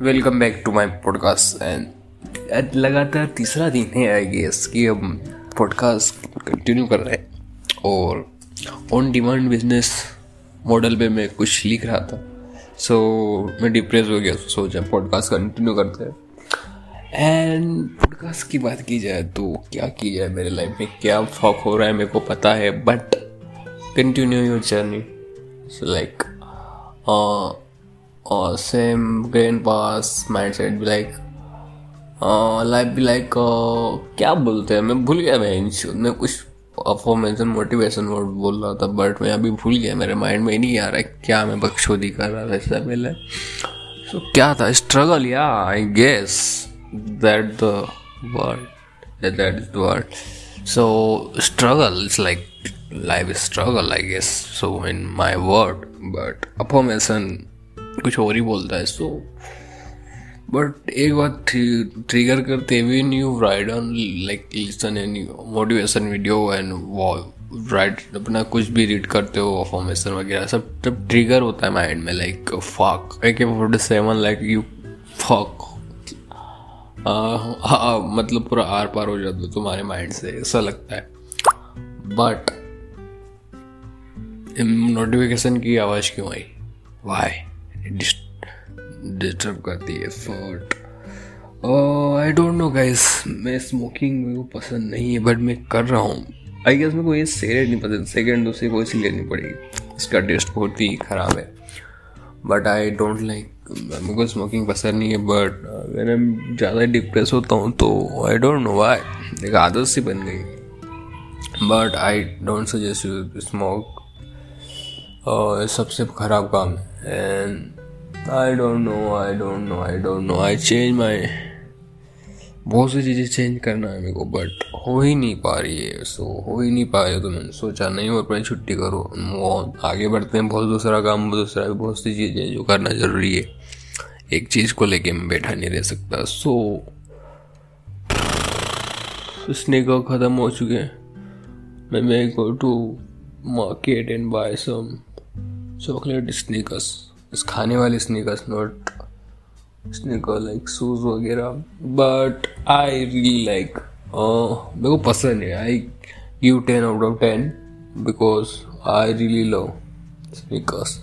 Welcome back to my podcast and लगातार तीसरा दिन है आई गेस कि हम पॉडकास्ट कंटिन्यू कर रहे हैं। और ऑन डिमांड बिज़नेस मॉडल पे मैं कुछ लिख रहा था। सो so, मैं डिप्रेस हो गया सोचा पॉडकास्ट कंटिन्यू करते हैं। एंड पॉडकास्ट की बात की जाए तो क्या की जाए मेरे लाइफ में क्या फॉक हो रहा है मेरे को पता है but continue your journey like or same brain pass mindset, be like life भी लाइक क्या बोलते हैं? मैं भूल गया, मैं मैं कुछ अफॉर्मेशन मोटिवेशन वर्ड बोल रहा था बट मैं अभी भूल गया, मेरे माइंड में नहीं आ रहा है क्या मैं बकचोदी कर रहा था इससे पहले। सो क्या था? स्ट्रगल या I guess that the word that is the word so struggle is like life struggle I guess so in my word but affirmation कुछ और ही बोलता है सो बट एक बात ट्रिगर करते हुए new ride on like listen any motivation video and write अपना कुछ भी रीड करते हो फॉर्मेशन वगैरह, सब जब ट्रिगर होता है माइंड में like fuck a forty seven like you fuck मतलब पूरा आर पार हो जाता है तुम्हारे माइंड से, ऐसा लगता है। बट नोटिफिकेशन की आवाज़ क्यों आई? वाई डिस्टर्ब करती है effort I don't know guys मैं स्मोकिंग मेरे को पसंद नहीं है बट मैं कर रहा हूँ। आई गेस मेरे को ये सिगरेट नहीं पसंद। सेकेंड दूसरी को इसी लेनी पड़ेगी। इसका टेस्ट बहुत ही ख़राब है। बट आई डोंट लाइक मेरे को स्मोकिंग पसंद नहीं है बट अगर मैं ज़्यादा डिप्रेस होता हूँ तो आई डोंट नो वाई एक आदत सी बन गई। But I don't suggest you smoke सबसे ख़राब काम है। And I don't know I don't know I don't know I change my बहुत सी चीज़ें चेंज करना है मेरे को बट हो ही नहीं पा रही है सो हो ही नहीं पा रही है तो मैंने सोचा, नहीं हो पाई छुट्टी करो। वो आगे बढ़ते हैं, बहुत दूसरा काम दूसरा भी बहुत सी चीज़ें जो करना ज़रूरी है। एक चीज़ को लेके मैं बैठा नहीं रह सकता सो स्नेक ख़त्म हो चुके हैं। मैं मैं go to market and buy some chocolate sneakers इस खाने वाले sneakers not sneaker like shoes वगैरह बट आई रियली लाइक मेरे को पसंद है I give ten out of ten because I really love sneakers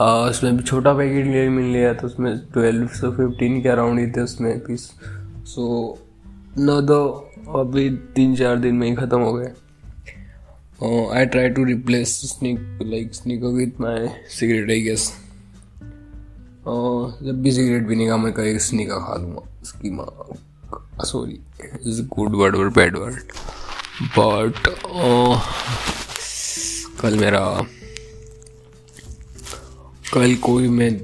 उसमें भी छोटा पैकेट ले, मिल लिया तो उसमें ट्वेल्व से फिफ्टीन के अराउंड ही थे उसमें पीस सो न दो अभी तीन चार दिन में ही ख़त्म हो गए. I try to replace snick like sneaker with my cigarette I guess जब भी सिगरेट पीने का मैं कहीं स्नीका खा दूँगा उसकी माँ सॉरी इज़ गुड वर्ड और बैड वर्ड बट कल मेरा, कल कोई मैं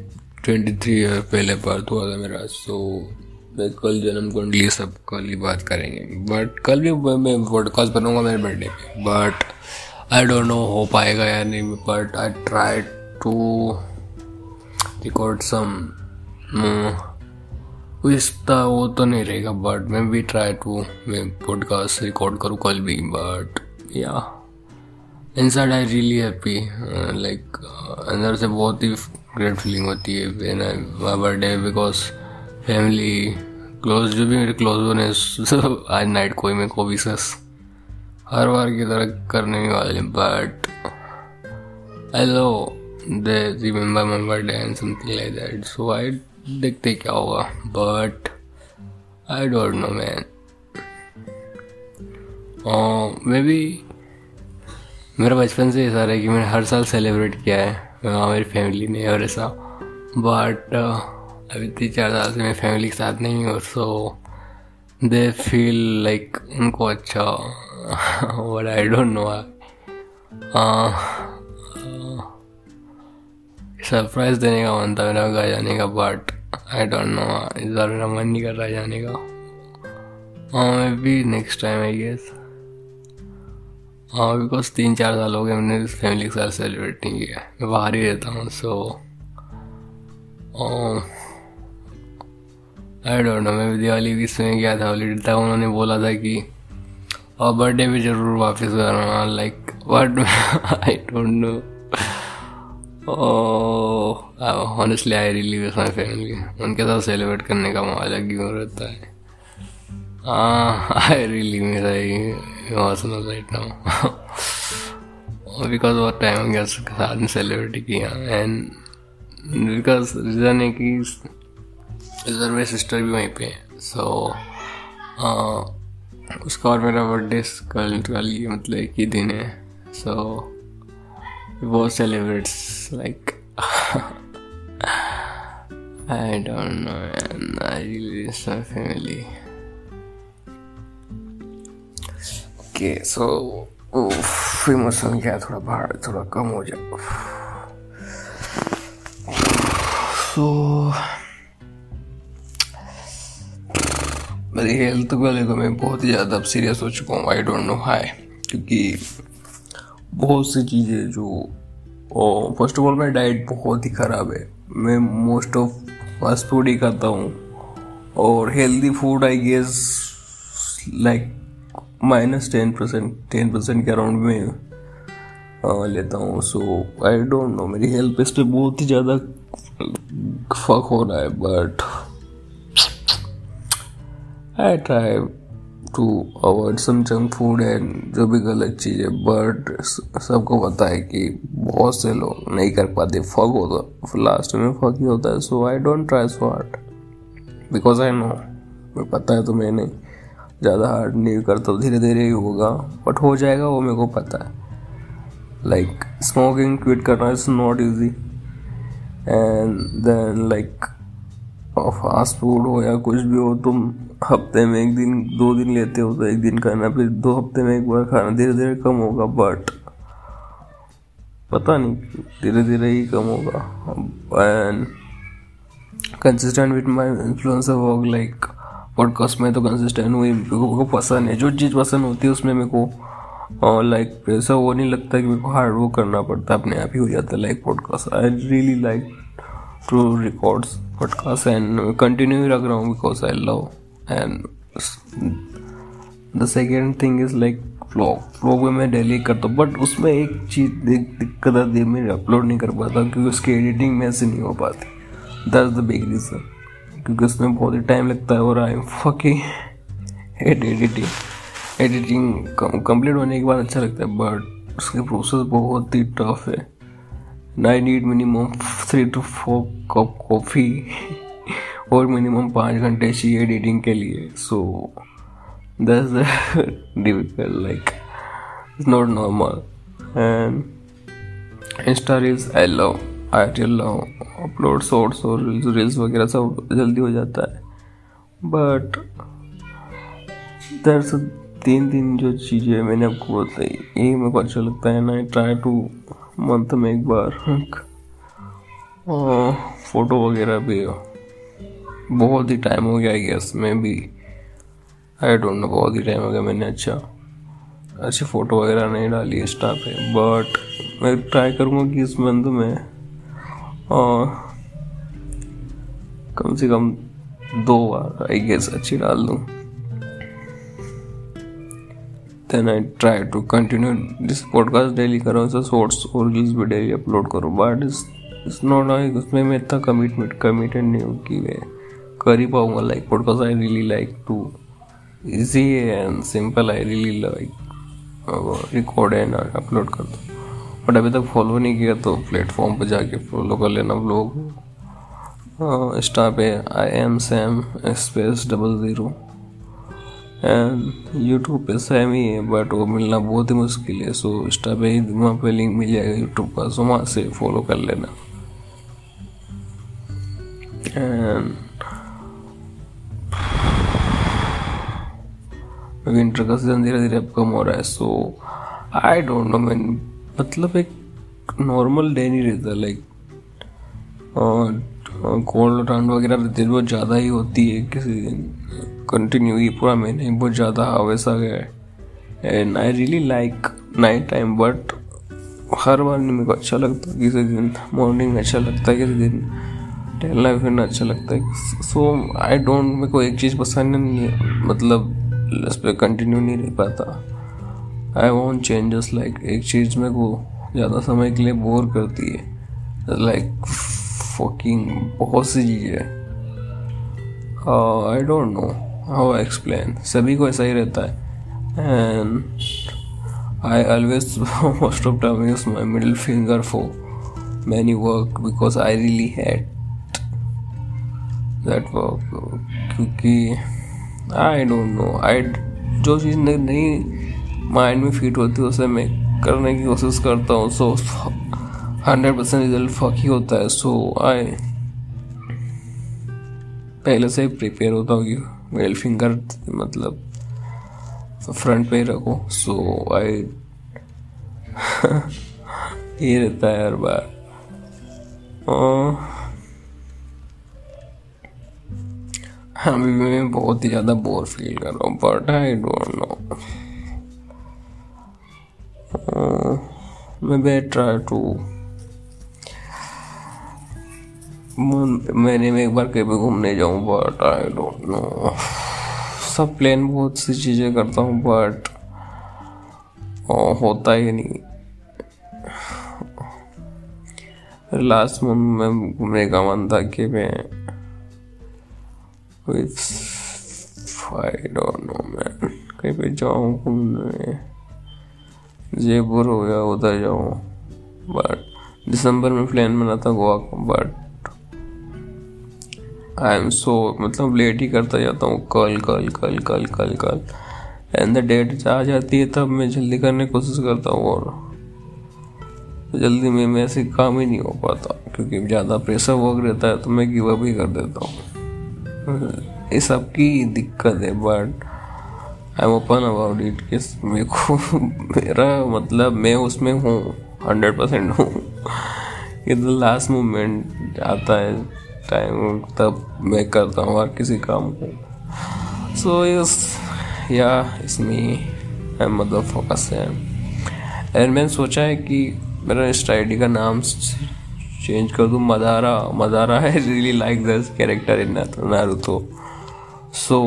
ट्वेंटी थ्री ईयर पहले बर्थ हुआ था मेरा सो मैं कल जन्म कुंडली सब कल ही बात करेंगे। बट कल भी मैं पॉडकास्ट बनाऊँगा मेरे बर्थडे पे। बट आई डोंट नो हो पाएगा या नहीं but I try to record some इतना वो तो नहीं रहेगा बट मैं भी ट्राई टू मैं पॉडकास्ट रिकॉर्ड करूँ कल भी बट या inside I really happy like अंदर से बहुत ही ग्रेट फीलिंग होती है when I birthday because family close जो भी मेरे क्लोज बने आज नाइट कोई मैं को सस, हर बार की तरह करने वाले but love they remember my birthday and something like that. So I देखते क्या होगा. But I don't know man maybe मेरा बचपन से ऐसा रहा है कि मैंने हर साल सेलिब्रेट किया है. हाँ मेरी फैमिली ने और ऐसा. बट अभी तीन चार साल से मैं फैमिली के साथ नहीं हूँ सो दे फील लाइक उनको अच्छा. But I don't know surprise देने का मन था मेरा घर जाने का बट आई डोंट नो इस बार मेरा मन नहीं कर रहा जाने का। हाँ मैं भी नेक्स्ट टाइम आई गेस हाँ बिकॉज़ तीन चार साल हो गए मैंने फैमिली के साथ सेलिब्रेट नहीं किया। मैं बाहर ही रहता हूँ सो आई डोंट नो मैं भी दिवाली भी इसमें गया था हॉलीडे था, उन्होंने बोला था कि, और बर्थडे भी ज़रूर वापस करना like but I don't know honestly I really with my family उनके साथ सेलिब्रेट करने का मज़ा क्यों रहता है? I really miss I emotional right now because बहुत टाइम हो गया उसके साथ में सेलिब्रेट किया. एंड बिकॉज़ रीज़न है कि इधर मेरी सिस्टर भी वहीं पे है. सो so, उसका और मेरा बर्थडे कल कल ये मतलब एक ही दिन है. सो वो celebrates like I don't know, man. I really miss my family. Okay, so emotion क्या थोड़ा बाहर थोड़ा कम हो जाए सो मेरी हेल्थ को लेकर मैं बहुत ज़्यादा सीरियस हो चुका हूँ आई डोंट नो हाई क्योंकि बहुत सी चीज़ें जो फ़र्स्ट ऑफ़ ऑल मेरी डाइट बहुत ही ख़राब है। मैं मोस्ट ऑफ़ फास्ट फ़ूड ही खाता हूँ। और healthy food I guess like minus ten percent ten percent के अराउंड में आ, लेता हूँ। सो आई डोंट नो मेरी हेल्थ इस पर बहुत ही ज़्यादा फक हो रहा है but I try to avoid some junk food and जो भी गलत चीज़ बट सबको पता है कि बहुत से लोग नहीं कर पाते। फक होता लास्ट में फक ही होता है so I don't try so hard because I know मैं पता है तो मैं नहीं। ज़्यादा हार्ड नहीं करता धीरे धीरे ही होगा। बट हो जाएगा, वो मेरे को पता है। लाइक स्मोकिंग क्विट करना is not easy and then like fast food हो या कुछ भी हो, तुम हफ़्ते में एक दिन, दो दिन लेते हो तो एक दिन खाना, फिर दो हफ़्ते में एक बार खाना धीरे धीरे कम होगा बट पता नहीं धीरे धीरे ही कम होगा। And consistent with my influencer work like podcast में तो कंसिस्टेंट हुई को पसंद है। जो चीज़ पसंद होती है, उसमें मेरे को लाइक ऐसा वो नहीं लगता कि मेरे को हार्ड वर्क करना पड़ता, अपने आप ही हो जाता है like podcast I really like to records podcast and continue रख रहा हूँ because I love and the second thing is like vlog vlog में मैं डेली करता हूँ बट उसमें एक चीज़ दिक्कत आती है, मैं अपलोड नहीं कर पाता, क्योंकि उसकी एडिटिंग में से नहीं हो पाती। दैट्स द बिग रीज़न क्योंकि उसमें बहुत ही टाइम लगता है और I am fucking hate editing editing complete होने के बाद अच्छा लगता है बट उसके प्रोसेस बहुत ही टफ है। I need minimum three two four cup coffee और मिनिमम पाँच घंटे चाहिए एडिटिंग के लिए so that's difficult like it's not normal and insta reels I love I real love upload shorts और रील्स वगैरह सब जल्दी हो जाता है. बट दैट्स तीन तीन जो चीज़ें मैंने आपको बताई ये मेरे को अच्छा लगता है ना ट्राई टू मंथ में एक बार फ़ोटो वगैरह भी बहुत ही टाइम हो गया गैस में भी आई डोंट नो बहुत ही टाइम हो गया मैंने अच्छा अच्छी फ़ोटो वगैरह नहीं डाली इंस्टा पे. बट मैं ट्राई करूँगा कि इस मंथ में आ, कम से कम दो बार आई गेस अच्छी डाल दूँ. Then I try to continue this podcast daily करो सो शॉर्ट्स और रील्स भी डेली अपलोड करो. बट इस नॉट उसमें मैं इतना कमिटमेंट कमिटेड नहीं हूँ कि मैं कर ही like podcast I really like to easy and simple I really like record and upload कर दो बट अभी तक फॉलो नहीं किया तो प्लेटफॉर्म पर जाके फॉलो कर लेना ब्लॉग इंस्टा पे I am Sam space double zero and YouTube पे सेम ही है बट वो मिलना बहुत ही मुश्किल है। सो इंस्टा पे ही वहाँ पे लिंक मिल जाएगा यूट्यूब का। सो वहाँ से फॉलो कर लेना। एंड विंटर का सीज़न धीरे धीरे अब कम हो रहा है so I don't know man मतलब एक नॉर्मल डे नहीं रहता लाइक कोल्ड ठंड वगैरह है, बहुत ज़्यादा ही होती है किसी दिन। कंटिन्यू ही पूरा महीने बहुत ज़्यादा वैसा गया है। And I really like night time but हर बार मेरे को अच्छा लगता है किसी दिन। मॉर्निंग अच्छा लगता है किसी दिन। टहलना फिरना अच्छा लगता है। सो आई डोंट मेरे को एक चीज़ पसंद नहीं है मतलब उस पर कंटिन्यू नहीं रह पाता। आई वॉन्ट चेंजेस लाइक एक चीज़ में को ज़्यादा समय के लिए बोर करती है। लाइक फकिंग बहुत सी चीज़ें। I don't know how explain सभी को ऐसा ही रहता है। And I always most of time use my middle finger for many work because I really had that work क्योंकि आई डोंट नो आई जो चीज़ नहीं माइंड में फिट होती है, उसे मैं करने की कोशिश करता हूँ। So hundred percent result fuck ही होता है। सो आई पहले से प्रिपेयर होता हूँ कि मेल फिंगर मतलब फ्रंट पे रखो। सो आई ये रहता है हर बार अभी मैं बहुत ही ज़्यादा बोर फील कर रहा हूँ बट आई डोंट नो मैं ट्राई टू मैंने में एक बार कहीं घूमने जाऊँ बट आई डोंट नो सब प्लान बहुत सी चीज़ें करता हूँ बट होता ही नहीं. लास्ट मंथ में घूमने का मन था कि मैं आई डोंट नो मैन कहीं पे जाऊँ घूमने? जयपुर हो गया, उधर जाऊँ. बट दिसंबर में प्लान बना था गोवा का बट आई एम सो मतलब लेट ही करता जाता हूँ. कल कल कल कल कल कल. एंड द डेट आ जाती है तब मैं जल्दी करने की कोशिश करता हूँ और जल्दी में मैं ऐसे काम ही नहीं हो पाता, क्योंकि ज़्यादा प्रेशर वर्क रहता है तो मैं गिव अप ही कर देता हूँ. ये सबकी दिक्कत है but I am open about it कि मेरे को, मेरा मतलब मैं उसमें हूँ हंड्रेड परसेंट हूँ। ये तो लास्ट मोमेंट आता है टाइम तब मैं करता हूँ हर किसी काम को। सो यस या इसमें आई मतलब फोकस है। एंड मैंने सोचा है कि मेरा इंस्ट आई का नाम चेंज कर दूँ? मदारा मदारा है really like this character in Naruto so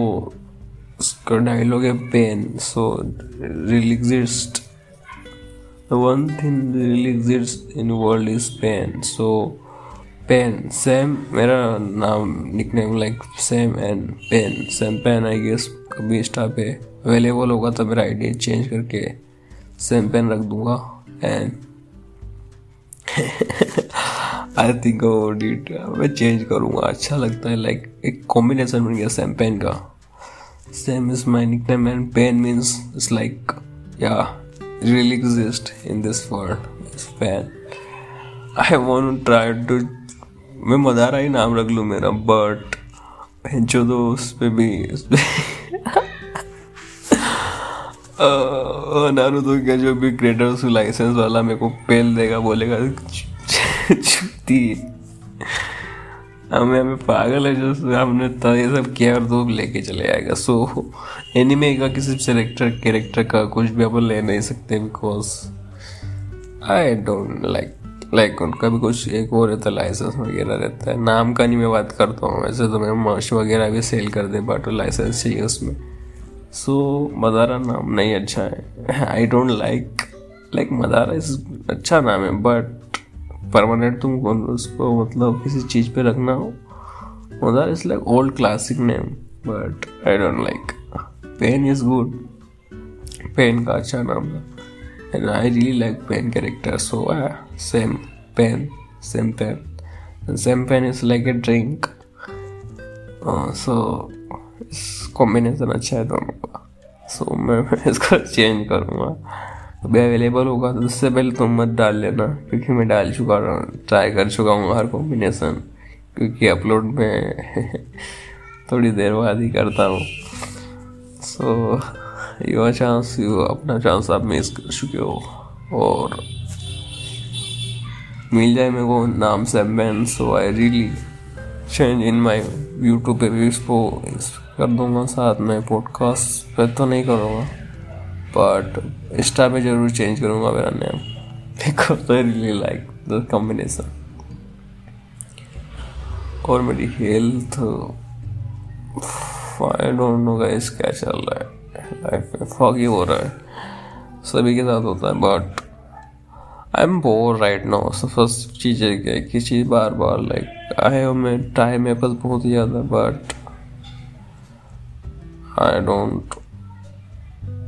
उसका डायलॉग है pain so real exist one thing really exists in world is pain. So pain Sam मेरा नाम nickname like Sam and pain Sam pain I guess कभी Insta पे available होगा तो मेरा ID change करके सेम पेन रख दूँगा. एंड आई थिंक डिट मैं चेंज करूँगा। अच्छा लगता है लाइक like, एक कॉम्बिनेशन बन गया सेम पेन का। Sam is my nickname and pain means it's like या exist in this world. This pen I want to try मैं मदारा ही नाम रख लूँ मेरा बट जो दो उस पे भी उस पे। नारू तो क्या जो भी क्रिएटर लाइसेंस वाला मेरे को पेल देगा बोलेगा छुट्टी हमें हमें पागल है जो हमने तो ये सब किया और तो लेके चले आएगा। सो so, एनिमे का किसी सेलेक्टर कैरेक्टर का कुछ भी अपन ले नहीं सकते because I don't like like उनका भी कुछ एक वो रहता है लाइसेंस वगैरह रहता है। नाम का नहीं मैं बात करता हूँ वैसे तो मैं मर्श वगैरह भी सेल कर दे बट लाइसेंस चाहिए उसमें। सो so, मदारा नाम नहीं अच्छा है। I don't like like Madara is अच्छा नाम है बट परमानेंट तुम उसको मतलब किसी चीज़ पे रखना हो Madara is like old classic name but I don't like pain is good pain का अच्छा नाम I really like pen character. So uh, same pen, same pen. And same pen is like a drink. Uh, इस combination अच्छा है दोनों का सो मैं इसको चेंज करूँगा अभी अवेलेबल होगा तो उससे पहले तुम मत डाल लेना, क्योंकि मैं डाल चुका हूँ ट्राई कर चुका हूँ हर कॉम्बिनेशन क्योंकि अपलोड में थोड़ी देर बाद ही करता हूँ। सो योर चांस यू अपना चांस आप मिस कर चुके हो। और मिल जाए मेरे को नाम से man so I really change in my YouTube पे भी इसको कर दूँगा साथ में पॉडकास्ट पे तो नहीं करूँगा। बट इंस्टा पे ज़रूर चेंज करूँगा मेरा name because I really like the combination और मेरी health I don't know guys क्या चल रहा है। लाइफ में फॉगी हो रहा है। सभी के साथ होता है but I am bore right now first चीज़ है कि किसी बार बार लाइक आई हैव मैं ट्राई मेरे पास बहुत ही ज़्यादा बट आई डोंट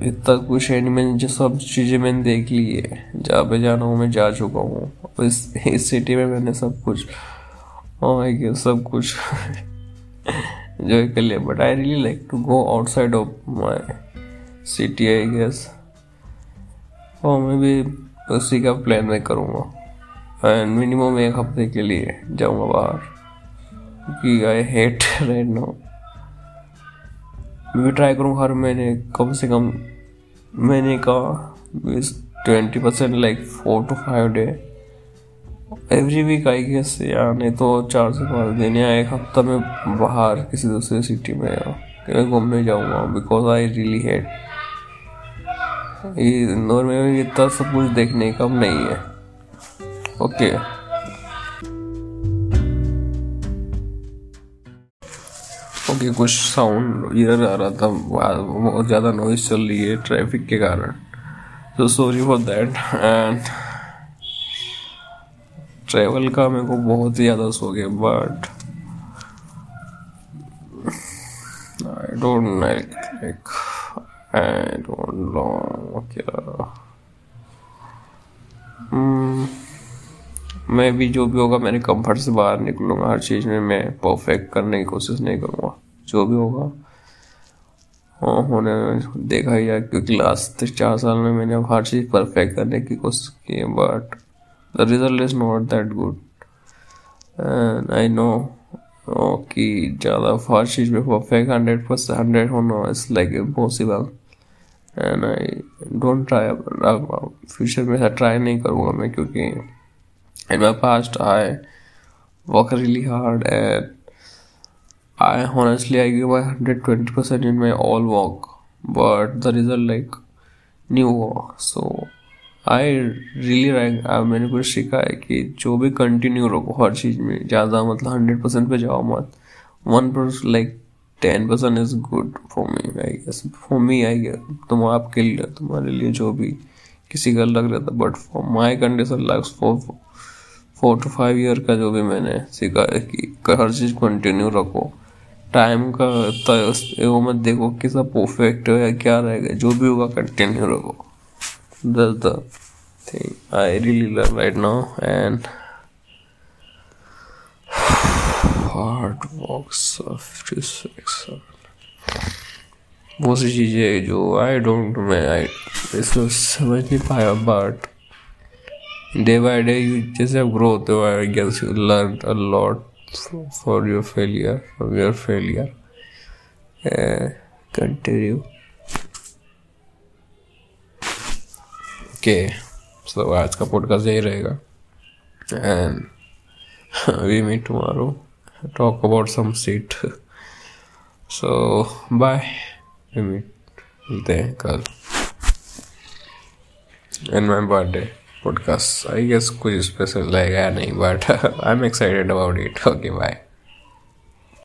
इतना कुछ है नहीं, मैंने जो सब चीज़ें मैंने देख ली है। जहाँ पे जाना हूँ, मैं जा चुका हूँ। इस इस सिटी में मैंने सब कुछ आई गेस सब कुछ जो कर लिया। But I really like to go outside of my city I guess और मैं भी उसी का प्लान मैं करूँगा। एंड मिनिमम एक हफ़्ते के लिए जाऊँगा बाहर। क्योंकि आई हेट राइट नाउ मैं भी ट्राई करूँ हर महीने, कम से कम महीने का twenty percent like four to five day every week I guess या नहीं तो चार से पाँच दिन या एक हफ़्ता में बाहर किसी दूसरे सिटी में या घूमने जाऊँगा because I really hate Indore में इतना सब कुछ देखने का नहीं है। ओके ओके कुछ साउंड इधर आ रहा था बहुत ज़्यादा नॉइज़ चल रही है ट्रैफ़िक के कारण। तो sorry for that and travel का मेरे को बहुत ही ज़्यादा सो गया but I don't like I don't know मैं भी जो भी होगा, मेरे कंफर्ट से बाहर निकलूँगा, हर चीज़ में मैं परफेक्ट करने की कोशिश नहीं करूँगा। जो भी होगा। हाँ होने देखा ही क्योंकि लास्ट चार साल में मैंने हर चीज़ परफेक्ट करने की कोशिश की but the result is not that good and I know कि ज़्यादा हर चीज़ में परफेक्ट हंड्रेड परसेंट हंड्रेड होना is like impossible and I don't try future में ऐसा ट्राई नहीं करूँगा मैं, क्योंकि in my past I work really hard and I honestly, I give my 120% in my all work, but the result, like new work so I really rank मैंने कुछ सीखा है कि जो भी कंटिन्यू रखो हर चीज़ में, ज़्यादा मतलब हंड्रेड परसेंट पे जाओ मत। One percent like ten percent is good for me I guess for me I guess तुम आपके लिए, तुम्हारे लिए जो भी किसी का लग रहा था but for my condition like for four to five year का जो भी मैंने सीखा है कि हर चीज़ कंटिन्यू रखो। टाइम का वो मत देखो कि सब परफेक्ट है क्या रहेगा जो भी होगा कंटिन्यू रखो that's the thing I really love right now and hard work बहुत सी चीज़ें जो आई डोंट मैं आई इसको समझ नहीं पाया but day by day you जैसे आप ग्रो होते हो I guess you learn a lot for your failure from your failure uh, continue okay so आज का पॉडकास्ट यही रहेगा and we meet tomorrow talk about some shit so bye we meet मिलते हैं कल and my birthday podcast. I guess कुछ special रहेगा नहीं but I am excited about it okay bye